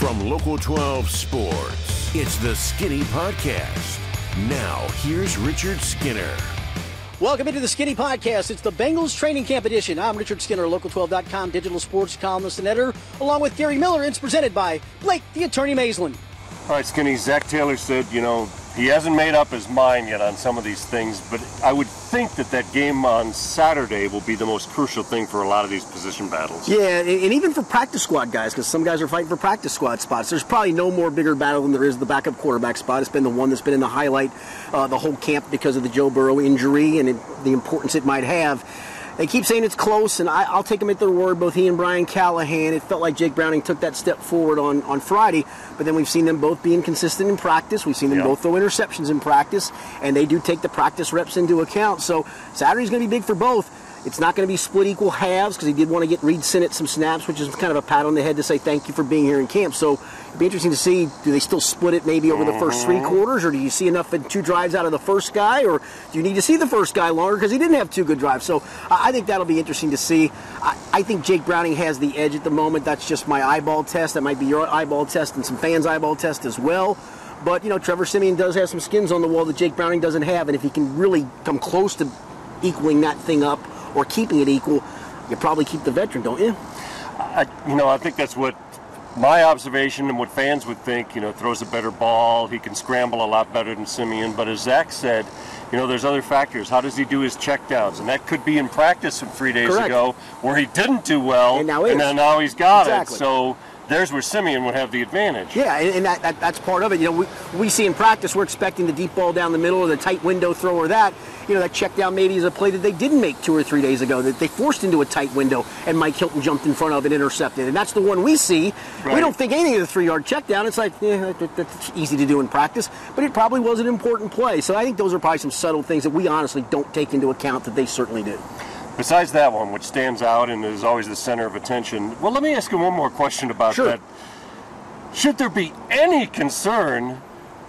From Local 12 Sports, it's the Skinny Podcast. Now, here's Richard Skinner. Welcome into the Skinny Podcast. It's the Bengals training camp edition. I'm Richard Skinner, local12.com digital sports columnist and editor, along with Gary Miller. It's presented by Blake, the attorney Maislin. All right, Skinny. Zac Taylor said, you know, he hasn't made up his mind yet on some of these things, but I would think that that game on Saturday will be the most crucial thing for a lot of these position battles. Yeah, and even for practice squad guys, because some guys are fighting for practice squad spots. There's probably no more bigger battle than there is the backup quarterback spot. It's been the one that's been in the highlight uh, the whole camp because of the Joe Burrow injury and it, the importance it might have. They keep saying it's close, and I, will take them at their word. Both he and Brian Callahan. It felt like Jake Browning took that step forward on, on Friday, but then we've seen them both being consistent in practice. We've seen them both throw interceptions in practice, and they do take the practice reps into account. So Saturday's going to be big for both. It's not going to be split equal halves because he did want to get Reid Sinnett some snaps, which is kind of a pat on the head to say thank you for being here in camp. So it'd be interesting to see do they still split it maybe over the first three mm-hmm. quarters, or do you see enough in two drives out of the first guy, or do you need to see the first guy longer because he didn't have two good drives? So I think that'll be interesting to see. I, I think Jake Browning has the edge at the moment. That's just my eyeball test. That might be your eyeball test and some fans' eyeball test as well. But, you know, Trevor Siemian does have some skins on the wall that Jake Browning doesn't have. And if he can really come close to equaling that thing up, or keeping it equal, you probably keep the veteran, don't you? I, you know, I think that's what my observation and what fans would think. You know, throws a better ball. He can scramble a lot better than Siemian. But as Zac said, you know, there's other factors. How does he do his checkdowns? And that could be in practice from three days Correct. ago where he didn't do well, And now and now he's got Exactly. it. So there's where Siemian would have the advantage. Yeah, and, and that, that, that's part of it. You know, we, we see in practice, we're expecting the deep ball down the middle or the tight window throw or that. You know, that check down maybe is a play that they didn't make two or three days ago, that they forced into a tight window and Mike Hilton jumped in front of and intercepted. And that's the one we see. We don't think anything of the three yard check down. It's like, yeah, that, that's easy to do in practice, but it probably was an important play. So I think those are probably some subtle things that we honestly don't take into account that they certainly do. Besides that one, which stands out and is always the center of attention, well, let me ask you one more question about Sure. that. Should there be any concern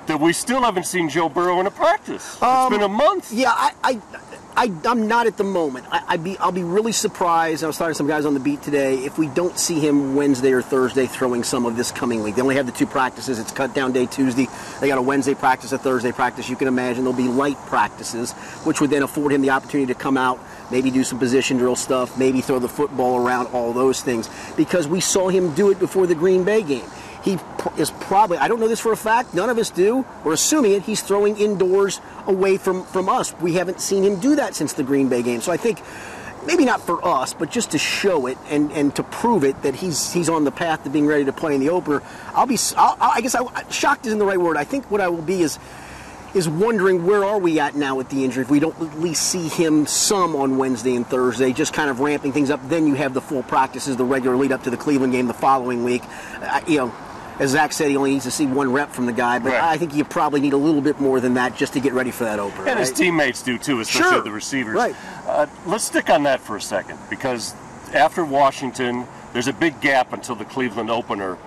that we still haven't seen Joe Burrow in a practice? it's um, been a month. Yeah, I, I, I I'm not at the moment. I, I'd be, I'll be really surprised. I was talking to some guys on the beat today if we don't see him Wednesday or Thursday throwing some of this coming week. They only have the two practices. It's cut down day Tuesday. They got a Wednesday practice, a Thursday practice. You can imagine there'll be light practices, which would then afford him the opportunity to come out, maybe do some position drill stuff, maybe throw the football around, all those things. Because we saw him do it before the Green Bay game. He is probably, I don't know this for a fact, none of us do. We're assuming it, he's throwing indoors away from, from us. We haven't seen him do that since the Green Bay game. So I think maybe not for us, but just to show it and, and to prove it that he's he's on the path to being ready to play in the opener. I'll be, I'll, I guess I, shocked isn't the right word. I think what I will be is is wondering where are we at now with the injury if we don't at least see him some on Wednesday and Thursday, just kind of ramping things up. Then you have the full practices, the regular lead up to the Cleveland game the following week. Uh, you know, as Zac said, he only needs to see one rep from the guy, but Right. I think you probably need a little bit more than that just to get ready for that opener. And his teammates do too, especially Sure. the receivers. Right. Uh, let's stick on that for a second because after Washington, there's a big gap until the Cleveland opener.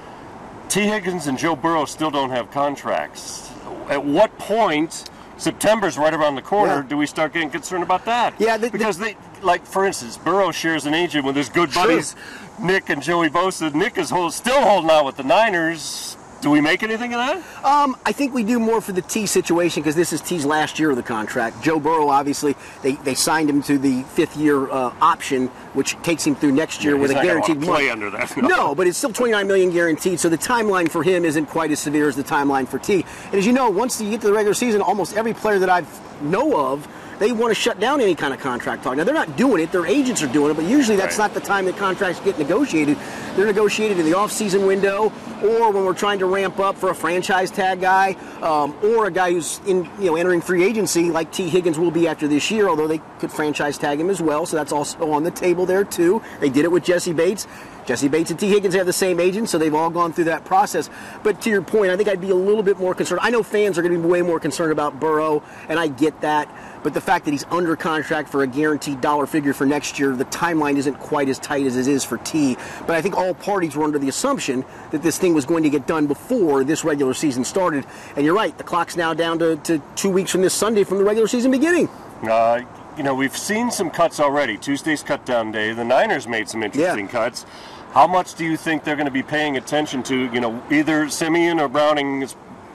Tee Higgins and Joe Burrow still don't have contracts. At what point? September's right around the corner. Yeah. Do we start getting concerned about that? Yeah, the- the- because they, like for instance, Burrow shares an agent with his good Sure. buddies, Nick and Joey Bosa. Nick is hold, still holding out with the Niners. Do we make anything of that? Um, I think we do more for the T situation because this is T's last year of the contract. Joe Burrow, obviously, they, they signed him to the fifth year uh, option, which takes him through next year Yeah, with a guaranteed play under that, No. no. but it's still 29 million guaranteed. So the timeline for him isn't quite as severe as the timeline for T. And as you know, once you get to the regular season, almost every player that I've know of. They want to shut down any kind of contract talk. Now they're not doing it; their agents are doing it. But usually that's Right. not the time that contracts get negotiated. They're negotiated in the off-season window, or when we're trying to ramp up for a franchise tag guy, um, or a guy who's in you know entering free agency, like Tee Higgins will be after this year. Although they could franchise tag him as well, so that's also on the table there too. They did it with Jessie Bates. Jessie Bates and Tee Higgins have the same agent, so they've all gone through that process. But to your point, I think I'd be a little bit more concerned. I know fans are going to be way more concerned about Burrow, and I get that. But the fact that he's under contract for a guaranteed dollar figure for next year, the timeline isn't quite as tight as it is for T. But I think all parties were under the assumption that this thing was going to get done before this regular season started. And you're right, the clock's now down to, to two weeks from this Sunday from the regular season beginning. Uh, you know, we've seen some cuts already. Tuesday's cut down day. The Niners made some interesting Yeah. cuts. How much do you think they're going to be paying attention to? You know, either Siemian or Browning is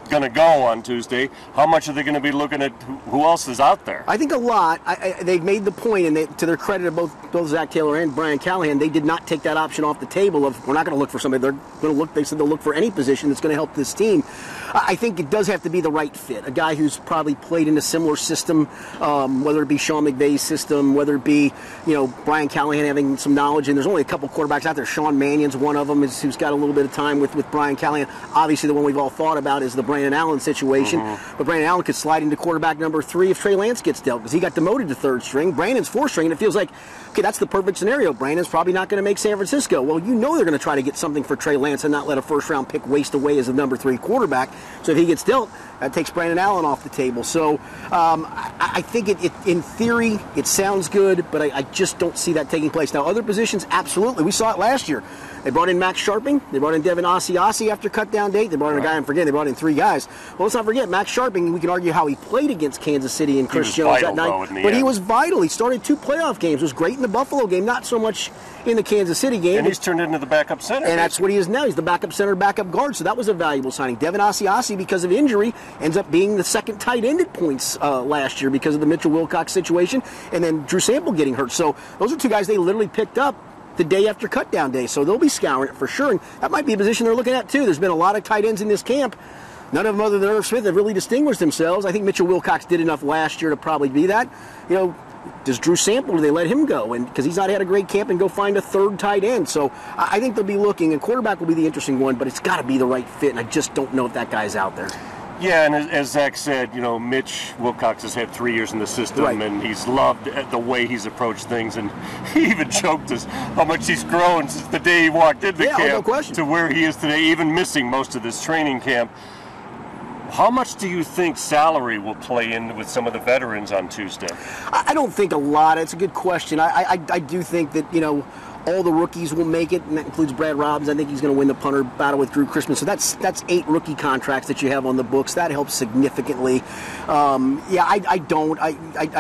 going to go on Tuesday. How much are they going to be looking at who else is out there? I think a lot. I, I, they've made the point, and they, to their credit of both, both Zac Taylor and Brian Callahan, they did not take that option off the table of we're not going to look for somebody. They're going to look. They said they'll look for any position that's going to help this team. I think it does have to be the right fit. A guy who's probably played in a similar system, um, whether it be Sean McVay's system, whether it be you know Brian Callahan having some knowledge. And there's only a couple quarterbacks out there. Sean Mannion's one of them, is, who's got a little bit of time with with Brian Callahan. Obviously, the one we've all thought about is the Brandon Allen situation. Mm-hmm. But Brandon Allen could slide into quarterback number three if Trey Lance gets dealt because he got demoted to third string. Brandon's fourth string, and it feels like okay, that's the perfect scenario. Brandon's probably not going to make San Francisco. Well, you know they're going to try to get something for Trey Lance and not let a first round pick waste away as the number three quarterback. So if he gets dealt, that takes Brandon Allen off the table. So um, I, I, think it, it, in theory, it sounds good, but I, I just don't see that taking place. Now, other positions, absolutely. We saw it last year. They brought in Max Scharping. They brought in Devin Asiasi after cut down date. They brought in a guy I'm forgetting. They brought in three guys. Well, let's not forget Max Scharping. We can argue how he played against Kansas City and Chris Jones that night, but end. he was vital. He started two playoff games. Was great in the Buffalo game, not so much in the Kansas City game. And he's turned into the backup center. And that's what he is now. He's the backup center, backup guard. So that was a valuable signing. Devin Asiasi, because of injury, ends up being the second tight end at points uh, last year because of the Mitchell Wilcox situation, and then Drew Sample getting hurt. So those are two guys they literally picked up the day after cutdown day. So they'll be scouring it for sure. And that might be a position they're looking at too. There's been a lot of tight ends in this camp. None of them other than Irv Smith have really distinguished themselves. I think Mitchell Wilcox did enough last year to probably be that. You know, does Drew Sample, do they let him go? And because he's not had a great camp and go find a third tight end. So I think they'll be looking, and quarterback will be the interesting one, but it's got to be the right fit, and I just don't know if that guy's out there. Yeah, and as, as, Zac said, you know, Mitch Wilcox has had three years in the system, right. and he's loved uh, the way he's approached things. And he even joked us how much he's grown since the day he walked into yeah, oh, camp no to where he is today, even missing most of this training camp. How much do you think salary will play in with some of the veterans on Tuesday? I don't think a lot. It's a good question. I, I, I do think that, you know, all the rookies will make it, and that includes Brad Robbins. I think he's going to win the punter battle with Drue Chrisman. So that's that's eight rookie contracts that you have on the books. That helps significantly. Um, yeah, I, I don't. I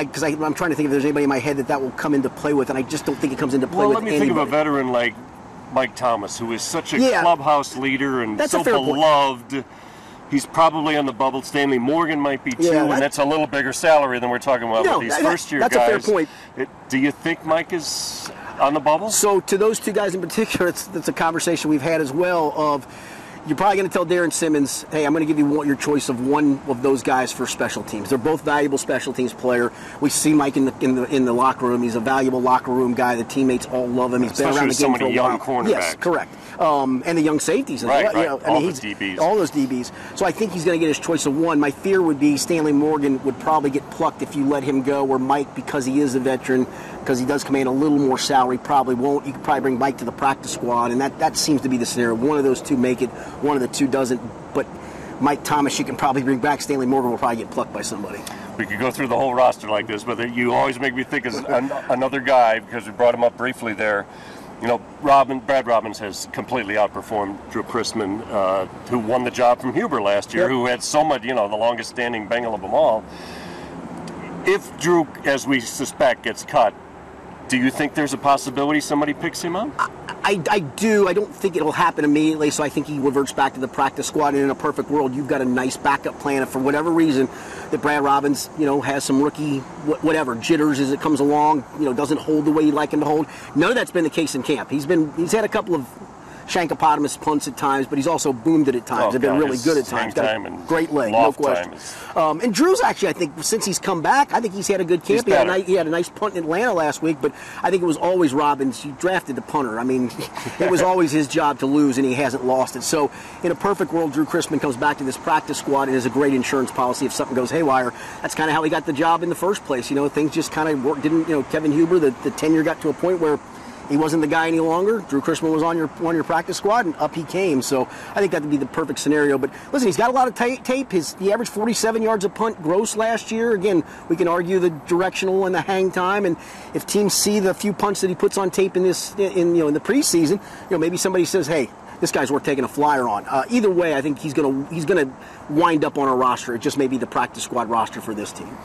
because I, I, am trying to think if there's anybody in my head that that will come into play with, and I just don't think it comes into play well, with. let me anybody. think of a veteran like Mike Thomas, who is such a yeah, clubhouse leader and so beloved. Point. He's probably on the bubble. Stanley Morgan might be too, yeah, and that's a little bigger salary than we're talking about no, with these that, first year that's guys. That's a fair point. It, do you think Mike is on the bubble? So to those two guys in particular, it's, it's a conversation we've had as well of you're probably going to tell Darrin Simmons, hey, I'm going to give you your choice of one of those guys for special teams. They're both valuable special teams player. We see Mike in the in the in the locker room. He's a valuable locker room guy. The teammates all love him. He's Especially been around the game for a young while. Yes, correct um, and the young safeties. Right, well. right. You know, all I mean, those DBs. All those DBs. So I think he's going to get his choice of one. My fear would be Stanley Morgan would probably get plucked if you let him go, or Mike, because he is a veteran, because he does command a little more salary, probably won't. You could probably bring Mike to the practice squad, and that, that seems to be the scenario. One of those two make it, one of the two doesn't. But Mike Thomas, you can probably bring back. Stanley Morgan will probably get plucked by somebody. We could go through the whole roster like this, but you always make me think of another guy because we brought him up briefly there you know, Robin, Brad Robbins has completely outperformed Drue Chrisman, uh, who won the job from Huber last year, yep. who had so much, you know, the longest standing Bengal of them all. If Drue, as we suspect, gets cut, do you think there's a possibility somebody picks him up? I, I do. I don't think it'll happen immediately, so I think he reverts back to the practice squad. And in a perfect world, you've got a nice backup plan. If for whatever reason that Brad Robbins, you know, has some rookie whatever jitters as it comes along, you know, doesn't hold the way you'd like him to hold. None of that's been the case in camp. He's been he's had a couple of Shankopotamus punts at times, but he's also boomed it at times. Oh, They've been really good at times. Got a great leg, no question. Um, and Drue's actually, I think, since he's come back, I think he's had a good camp. He had a, nice, he had, a nice, punt in Atlanta last week, but I think it was always Robbins. He drafted the punter. I mean, it was always his job to lose, and he hasn't lost it. So, in a perfect world, Drue Chrisman comes back to this practice squad and has a great insurance policy if something goes haywire. That's kind of how he got the job in the first place. You know, things just kind of didn't. You know, Kevin Huber, the, the tenure got to a point where he wasn't the guy any longer. Drue Chrisman was on your on your practice squad, and up he came. So I think that would be the perfect scenario. But listen, he's got a lot of tape. His he averaged 47 yards a punt gross last year. Again, we can argue the directional and the hang time, and if teams see the few punts that he puts on tape in this in you know in the preseason, you know maybe somebody says, hey. This guy's worth taking a flyer on. Uh, either way, I think he's gonna he's gonna wind up on a roster. It just may be the practice squad roster for this team.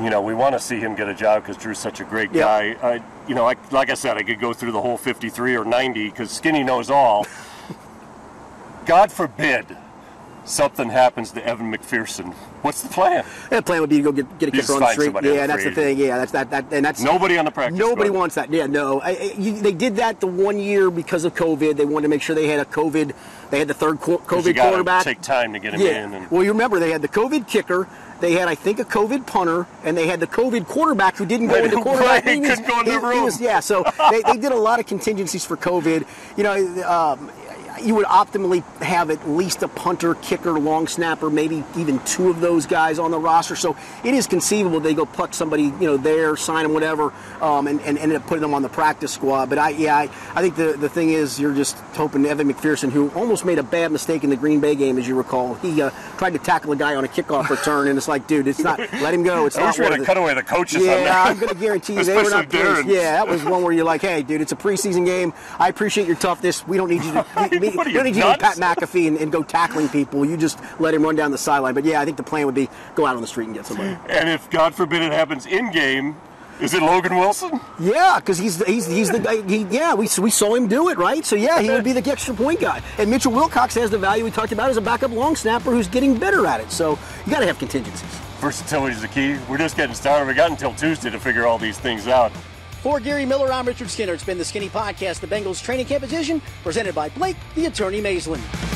You know, we want to see him get a job because Drue's such a great Yep. guy. I, you know, I, like I said, I could go through the whole 53 or 90 because Skinny knows all. God forbid something happens to Evan McPherson. What's the plan? The plan would be to go get, get a kicker on the street. Yeah, that's the thing. Yeah, that's that. That and that's Nobody on the practice Nobody squad. wants that. Yeah, no. I, I, you, they did that the one year because of COVID. They wanted to make sure they had a COVID. They had the third COVID you quarterback. take time to get him yeah. in. And, Well, you remember they had the COVID kicker. They had, I think, a COVID punter, and they had the COVID quarterback who didn't go into quarterback right, meetings. couldn't go in the He- he room. was- yeah, so they, they did a lot of contingencies for COVID. You know, um, you would optimally have at least a punter, kicker, long snapper, maybe even two of those guys on the roster. So it is conceivable they go pluck somebody, you know, there, sign them, whatever, um, and, and ended up putting them on the practice squad. But I, yeah, I, I think the, the thing is you're just hoping Evan McPherson, who almost made a bad mistake in the Green Bay game, as you recall, he uh, tried to tackle a guy on a kickoff return, and it's like, dude, it's not. Let him go. It's I not wish we had worth a it. cutaway of the coaches Yeah. I'm going to guarantee you they were not pleased. Yeah, that was one where you're like, hey, dude, it's a preseason game. I appreciate your toughness. We don't need you to, we, we What are don't you, need you to be Pat? McAfee and, and go tackling people. You just let him run down the sideline. But yeah, I think the plan would be go out on the street and get somebody. and if, God forbid, it happens in game, is it Logan Wilson? Yeah, because he's he's he's the guy. He, yeah, we we saw him do it, right? So yeah, he would be the extra point guy. And Mitchell Wilcox has the value we talked about as a backup long snapper who's getting better at it. So you got to have contingencies. Versatility is the key. We're just getting started. We got until Tuesday to figure all these things out. For Gary Miller, I'm Richard Skinner. It's been the Skinny Podcast, the Bengals training camp edition, presented by Blake, the attorney Maislin.